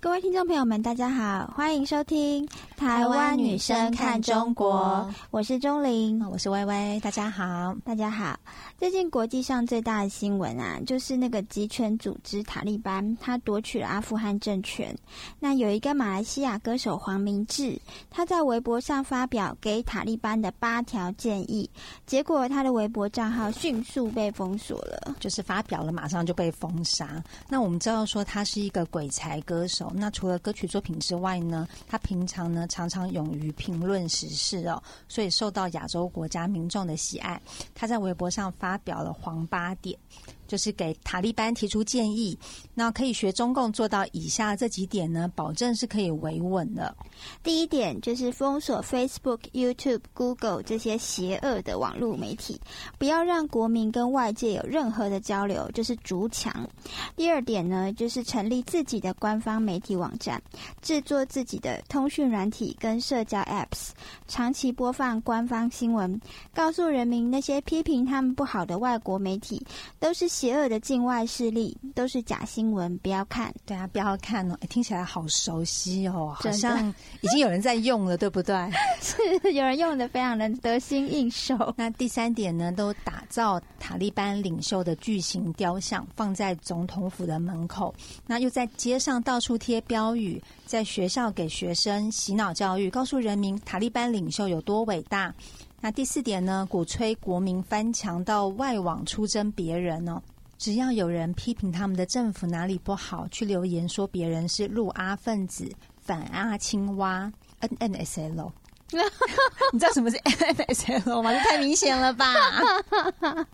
各位听众朋友们，大家好，欢迎收听《台湾女生看中国》，我是钟玲，我是微微，大家好，大家好。最近国际上最大的新闻啊，就是那个集权组织塔利班，他夺取了阿富汗政权。那有一个马来西亚歌手黄明志，他在微博上发表给塔利班的八条建议，结果他的微博账号迅速被封锁了，就是发表了马上就被封杀。那我们知道说他是一个鬼才歌手，那除了歌曲作品之外呢，他平常呢常常勇于评论时事哦，所以受到亚洲国家民众的喜爱。他在微博上发。表了黄八点。就是给塔利班提出建议，那可以学中共做到以下这几点呢？保证是可以维稳的。第一点就是封锁 Facebook、YouTube、Google 这些邪恶的网络媒体，不要让国民跟外界有任何的交流，就是筑墙。第二点呢，就是成立自己的官方媒体网站，制作自己的通讯软体跟社交 Apps，长期播放官方新闻，告诉人民那些批评他们不好的外国媒体都是。邪恶的境外势力都是假新闻，不要看。对啊，不要看哦！听起来好熟悉哦，好像已经有人在用了，对不对？是有人用的，非常的得心应手。那第三点呢，都打造塔利班领袖的巨型雕像，放在总统府的门口。那又在街上到处贴标语，在学校给学生洗脑教育，告诉人民塔利班领袖有多伟大。那第四点呢？鼓吹国民翻墙到外网出征别人哦。只要有人批评他们的政府哪里不好，去留言说别人是陆阿分子、反阿青蛙 （NNSL）。你知道什么是 NNSL 吗？这太明显了吧？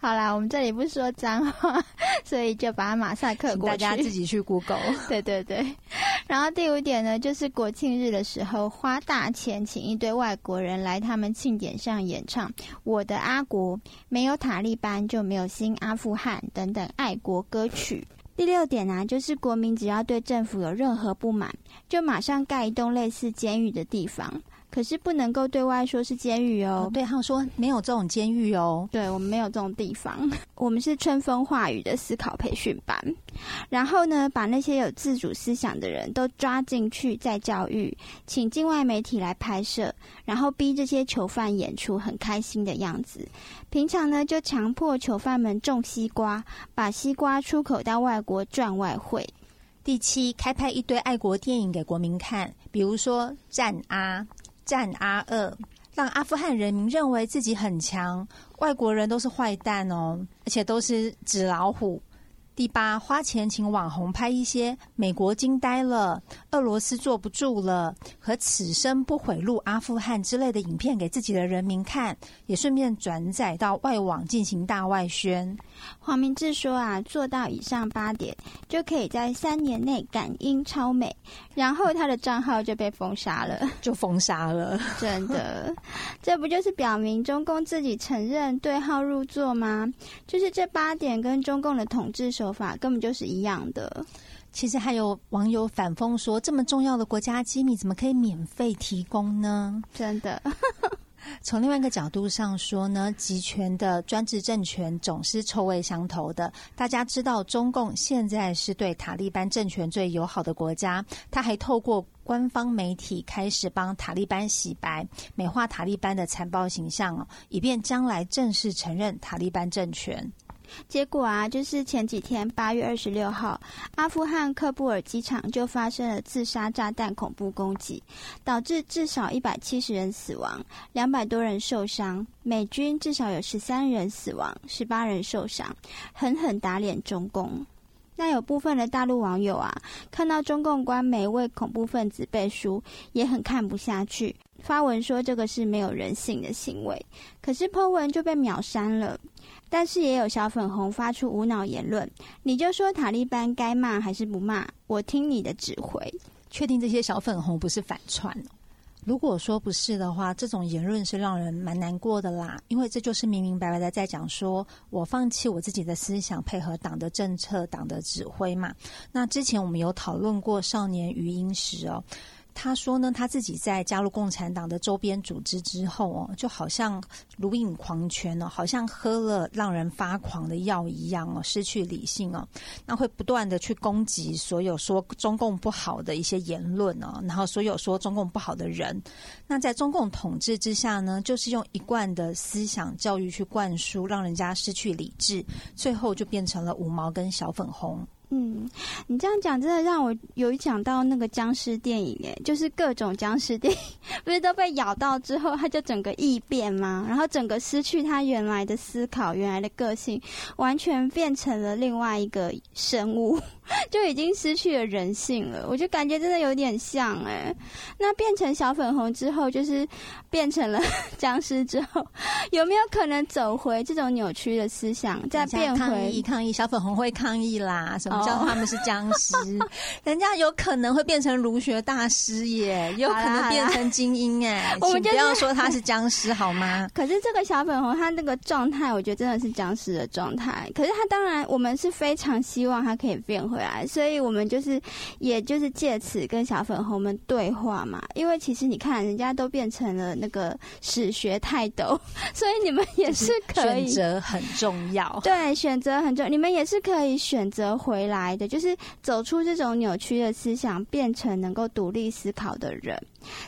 好啦，我们这里不说脏话，所以就把它马赛克过去。大家自己去 Google。对对对。然后第五点呢，就是国庆日的时候花大钱请一堆外国人来他们庆典上演唱《我的阿国》，没有塔利班就没有新阿富汗等等爱国歌曲。第六点呢，就是国民只要对政府有任何不满，就马上盖一栋类似监狱的地方。可是不能够对外说是监狱哦。对，他们说没有这种监狱哦。对我们没有这种地方，我们是春风化雨的思考培训班。然后呢，把那些有自主思想的人都抓进去再教育，请境外媒体来拍摄，然后逼这些囚犯演出很开心的样子。平常呢，就强迫囚犯们种西瓜，把西瓜出口到外国赚外汇。第七，开拍一堆爱国电影给国民看，比如说《战阿》。战阿二，让阿富汗人民认为自己很强，外国人都是坏蛋哦，而且都是纸老虎。第八，花钱请网红拍一些美国惊呆了、俄罗斯坐不住了和此生不悔入阿富汗之类的影片给自己的人民看，也顺便转载到外网进行大外宣。黄明志说啊，做到以上八点就可以在三年内感应超美，然后他的账号就被封杀了，就封杀了。真的，这不就是表明中共自己承认对号入座吗？就是这八点跟中共的统治手。法根本就是一样的。其实还有网友反讽说：“这么重要的国家机密，怎么可以免费提供呢？”真的。从另外一个角度上说呢，集权的专制政权总是臭味相投的。大家知道，中共现在是对塔利班政权最友好的国家，他还透过官方媒体开始帮塔利班洗白，美化塔利班的残暴形象哦，以便将来正式承认塔利班政权。结果啊，就是前几天八月二十六号，阿富汗喀布尔机场就发生了自杀炸弹恐怖攻击，导致至少一百七十人死亡，两百多人受伤。美军至少有十三人死亡，十八人受伤，狠狠打脸中共。那有部分的大陆网友啊，看到中共官媒为恐怖分子背书，也很看不下去，发文说这个是没有人性的行为。可是 Po 文就被秒删了。但是也有小粉红发出无脑言论，你就说塔利班该骂还是不骂？我听你的指挥。确定这些小粉红不是反串？如果说不是的话，这种言论是让人蛮难过的啦。因为这就是明明白白的在讲说我放弃我自己的思想，配合党的政策、党的指挥嘛。那之前我们有讨论过少年余英时哦。他说呢，他自己在加入共产党的周边组织之后哦，就好像如饮狂泉哦，好像喝了让人发狂的药一样哦，失去理性哦，那会不断的去攻击所有说中共不好的一些言论哦，然后所有说中共不好的人，那在中共统治之下呢，就是用一贯的思想教育去灌输，让人家失去理智，最后就变成了五毛跟小粉红。嗯，你这样讲真的让我有想到那个僵尸电影，哎，就是各种僵尸电影，不是都被咬到之后，他就整个异变吗？然后整个失去他原来的思考、原来的个性，完全变成了另外一个生物。就已经失去了人性了，我就感觉真的有点像哎。那变成小粉红之后，就是变成了 僵尸之后，有没有可能走回这种扭曲的思想，再变回抗议？抗议小粉红会抗议啦！什么叫他们是僵尸？人家有可能会变成儒学大师耶，有可能变成精英哎。我们不要说他是僵尸好吗？可是这个小粉红他那个状态，我觉得真的是僵尸的状态。可是他当然，我们是非常希望他可以变回。来，所以我们就是，也就是借此跟小粉红们对话嘛。因为其实你看，人家都变成了那个史学泰斗，所以你们也是可以选择很重要。对，选择很重要，你们也是可以选择回来的，就是走出这种扭曲的思想，变成能够独立思考的人。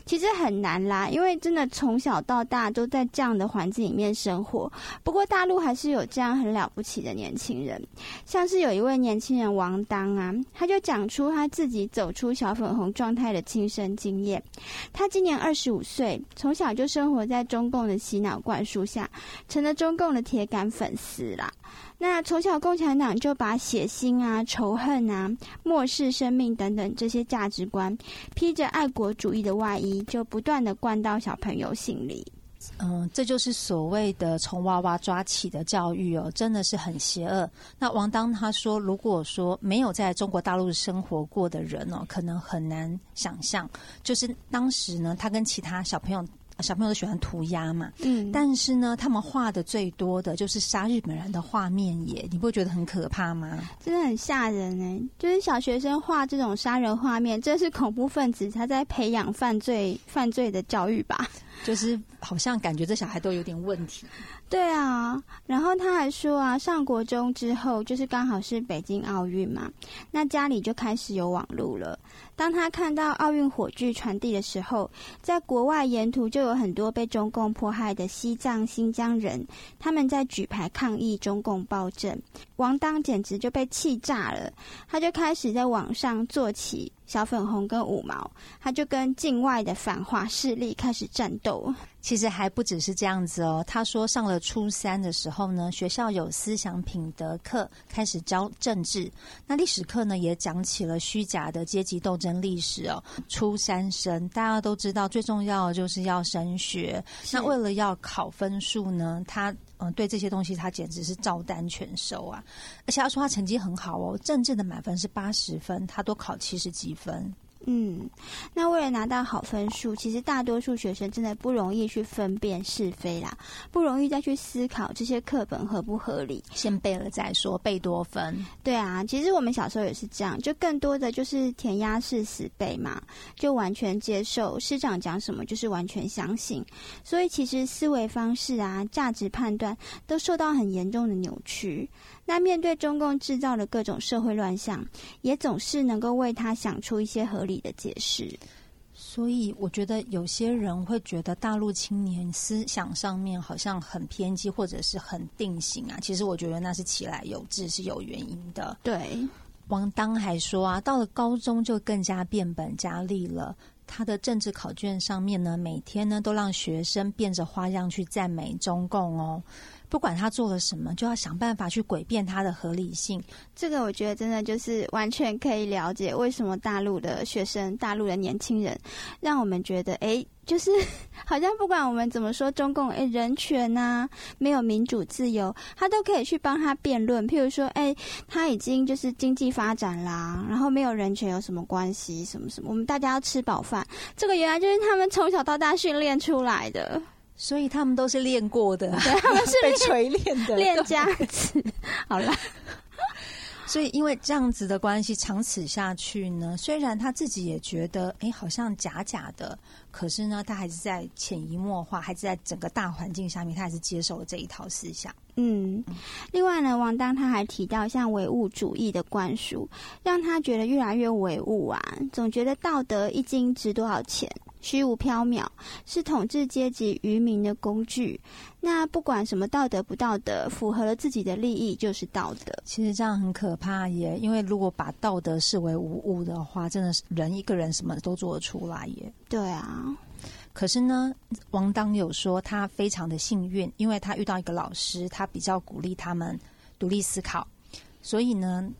其实很难啦，因为真的从小到大都在这样的环境里面生活。不过大陆还是有这样很了不起的年轻人，像是有一位年轻人王当啊，他就讲出他自己走出小粉红状态的亲身经验。他今年二十五岁，从小就生活在中共的洗脑灌输下，成了中共的铁杆粉丝啦。那从小共产党就把血腥啊、仇恨啊、漠视生命等等这些价值观，披着爱国主义的外衣，就不断的灌到小朋友心里。嗯，这就是所谓的从娃娃抓起的教育哦，真的是很邪恶。那王当他说，如果说没有在中国大陆生活过的人哦，可能很难想象，就是当时呢，他跟其他小朋友。小朋友都喜欢涂鸦嘛，嗯，但是呢，他们画的最多的就是杀日本人的画面耶，你不会觉得很可怕吗？真的很吓人哎，就是小学生画这种杀人画面，这是恐怖分子他在培养犯罪犯罪的教育吧？就是好像感觉这小孩都有点问题。对啊，然后他还说啊，上国中之后就是刚好是北京奥运嘛，那家里就开始有网路了。当他看到奥运火炬传递的时候，在国外沿途就有很多被中共迫害的西藏、新疆人，他们在举牌抗议中共暴政。王当简直就被气炸了，他就开始在网上做起。小粉红跟五毛，他就跟境外的反华势力开始战斗。其实还不只是这样子哦。他说，上了初三的时候呢，学校有思想品德课，开始教政治。那历史课呢，也讲起了虚假的阶级斗争历史哦。初三生大家都知道，最重要的就是要升学。那为了要考分数呢，他。嗯，对这些东西他简直是照单全收啊！而且他说他成绩很好哦，政治的满分是八十分，他都考七十几分。嗯，那为了拿到好分数，其实大多数学生真的不容易去分辨是非啦，不容易再去思考这些课本合不合理，先背了再说，背多分。对啊，其实我们小时候也是这样，就更多的就是填鸭式死背嘛，就完全接受师长讲什么就是完全相信，所以其实思维方式啊、价值判断都受到很严重的扭曲。那面对中共制造的各种社会乱象，也总是能够为他想出一些合理的解释。所以，我觉得有些人会觉得大陆青年思想上面好像很偏激，或者是很定型啊。其实，我觉得那是起来有志，是有原因的。对，王当还说啊，到了高中就更加变本加厉了。他的政治考卷上面呢，每天呢都让学生变着花样去赞美中共哦。不管他做了什么，就要想办法去诡辩他的合理性。这个我觉得真的就是完全可以了解为什么大陆的学生、大陆的年轻人，让我们觉得，哎，就是 好像不管我们怎么说中共，哎，人权呐，没有民主自由，他都可以去帮他辩论。譬如说，哎，他已经就是经济发展啦，然后没有人权有什么关系？什么什么？我们大家要吃饱饭，这个原来就是他们从小到大训练出来的。所以他们都是练过的，他们是被锤炼的练家子。好了，所以因为这样子的关系，长此下去呢，虽然他自己也觉得，哎，好像假假的，可是呢，他还是在潜移默化，还是在整个大环境下面，他还是接受了这一套思想。嗯，另外呢，王丹他还提到，像唯物主义的灌输，让他觉得越来越唯物啊，总觉得道德一斤值多少钱。虚无缥缈是统治阶级愚民的工具。那不管什么道德不道德，符合了自己的利益就是道德。其实这样很可怕耶，因为如果把道德视为无物的话，真的是人一个人什么都做得出来耶。对啊。可是呢，王当有说他非常的幸运，因为他遇到一个老师，他比较鼓励他们独立思考，所以呢。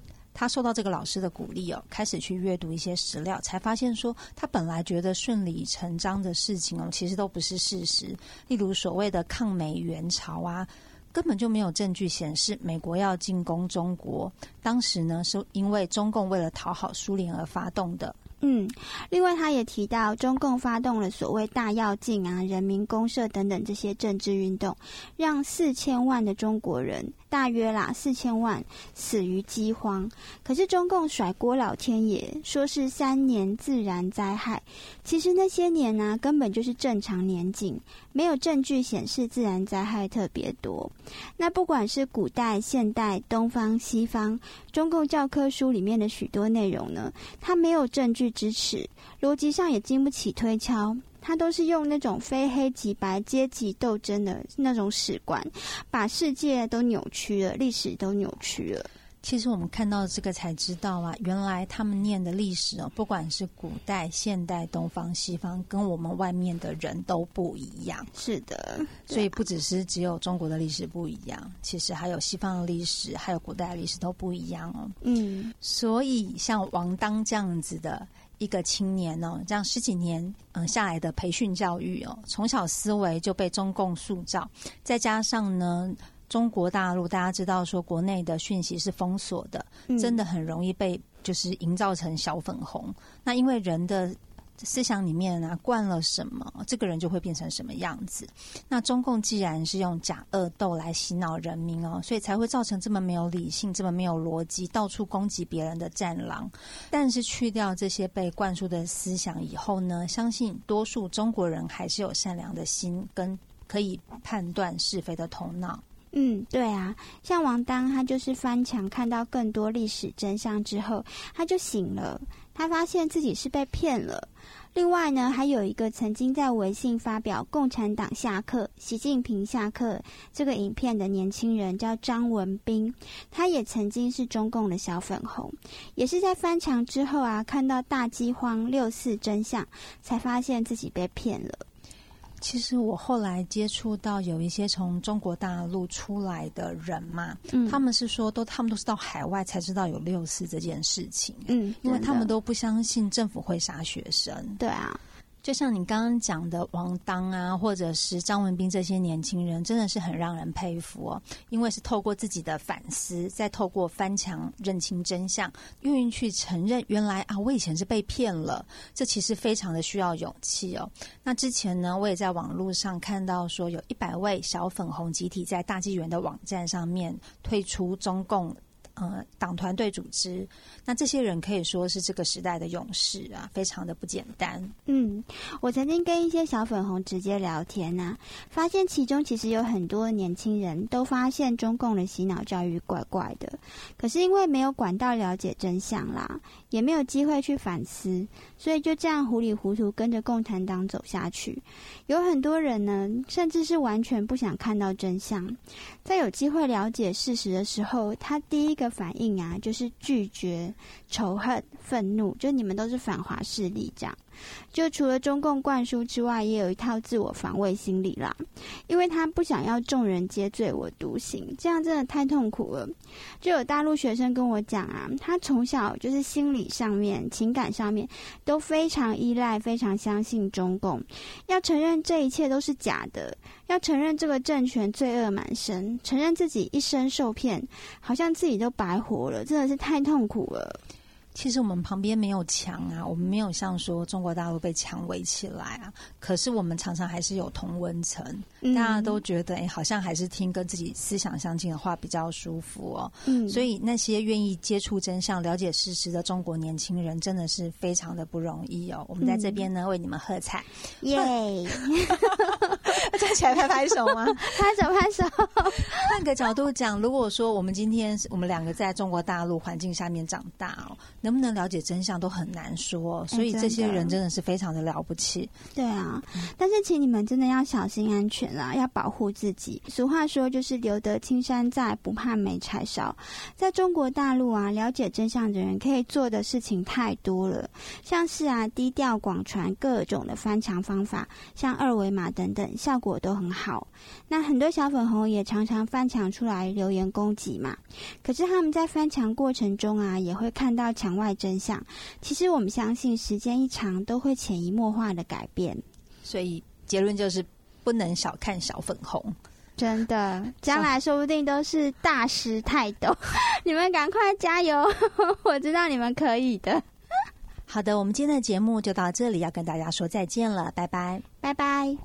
他受到这个老师的鼓励哦，开始去阅读一些史料，才发现说他本来觉得顺理成章的事情哦，其实都不是事实。例如所谓的抗美援朝啊，根本就没有证据显示美国要进攻中国。当时呢，是因为中共为了讨好苏联而发动的。嗯，另外他也提到，中共发动了所谓大跃进啊、人民公社等等这些政治运动，让四千万的中国人。大约啦，四千万死于饥荒。可是中共甩锅老天爷，说是三年自然灾害。其实那些年呢，根本就是正常年景，没有证据显示自然灾害特别多。那不管是古代、现代、东方、西方，中共教科书里面的许多内容呢，它没有证据支持，逻辑上也经不起推敲。他都是用那种非黑即白阶级斗争的那种史观，把世界都扭曲了，历史都扭曲了。其实我们看到这个才知道啊，原来他们念的历史哦，不管是古代、现代、东方、西方，跟我们外面的人都不一样。是的，所以不只是只有中国的历史不一样，其实还有西方的历史，还有古代的历史都不一样哦。嗯，所以像王当这样子的。一个青年哦，这样十几年嗯下来的培训教育哦，从小思维就被中共塑造，再加上呢，中国大陆大家知道说国内的讯息是封锁的，真的很容易被就是营造成小粉红。那因为人的。思想里面呢，灌了什么，这个人就会变成什么样子。那中共既然是用假恶斗来洗脑人民哦，所以才会造成这么没有理性、这么没有逻辑、到处攻击别人的战狼。但是去掉这些被灌输的思想以后呢，相信多数中国人还是有善良的心，跟可以判断是非的头脑。嗯，对啊，像王丹，他就是翻墙看到更多历史真相之后，他就醒了。他发现自己是被骗了。另外呢，还有一个曾经在微信发表“共产党下课，习近平下课”这个影片的年轻人叫张文斌，他也曾经是中共的小粉红，也是在翻墙之后啊，看到大饥荒六四真相，才发现自己被骗了。其实我后来接触到有一些从中国大陆出来的人嘛，他们是说都他们都是到海外才知道有六四这件事情，嗯，因为他们都不相信政府会杀学生，对啊。就像你刚刚讲的王当啊，或者是张文斌这些年轻人，真的是很让人佩服哦。因为是透过自己的反思，再透过翻墙认清真相，愿意去承认原来啊，我以前是被骗了。这其实非常的需要勇气哦。那之前呢，我也在网络上看到说，有一百位小粉红集体在大纪元的网站上面退出中共。呃，党团队组织，那这些人可以说是这个时代的勇士啊，非常的不简单。嗯，我曾经跟一些小粉红直接聊天呐，发现其中其实有很多年轻人都发现中共的洗脑教育怪怪的，可是因为没有管道了解真相啦，也没有机会去反思，所以就这样糊里糊涂跟着共产党走下去。有很多人呢，甚至是完全不想看到真相，在有机会了解事实的时候，他第一个。反应啊，就是拒绝、仇恨、愤怒，就你们都是反华势力这样。就除了中共灌输之外，也有一套自我防卫心理啦，因为他不想要众人皆醉我独醒，这样真的太痛苦了。就有大陆学生跟我讲啊，他从小就是心理上面、情感上面都非常依赖、非常相信中共，要承认这一切都是假的，要承认这个政权罪恶满身，承认自己一生受骗，好像自己都白活了，真的是太痛苦了。其实我们旁边没有墙啊，我们没有像说中国大陆被墙围起来啊，可是我们常常还是有同温层，大家都觉得哎，好像还是听跟自己思想相近的话比较舒服哦。嗯，所以那些愿意接触真相、了解事实的中国年轻人，真的是非常的不容易哦。我们在这边呢，为你们喝彩，耶！站起来拍拍手吗？拍 手拍手。换个角度讲，如果说我们今天我们两个在中国大陆环境下面长大哦，能不能了解真相都很难说。所以这些人真的是非常的了不起。对啊，但是请你们真的要小心安全啦，要保护自己。俗话说就是留得青山在，不怕没柴烧。在中国大陆啊，了解真相的人可以做的事情太多了，像是啊低调广传各种的翻墙方法，像二维码等等，效果都很好。那很多小粉红也常常翻墙出来留言攻击嘛。可是他们在翻墙过程中啊，也会看到墙外真相。其实我们相信，时间一长，都会潜移默化的改变。所以结论就是，不能小看小粉红。真的，将来说不定都是大师泰斗。你们赶快加油，我知道你们可以的。好的，我们今天的节目就到这里，要跟大家说再见了，拜拜，拜拜。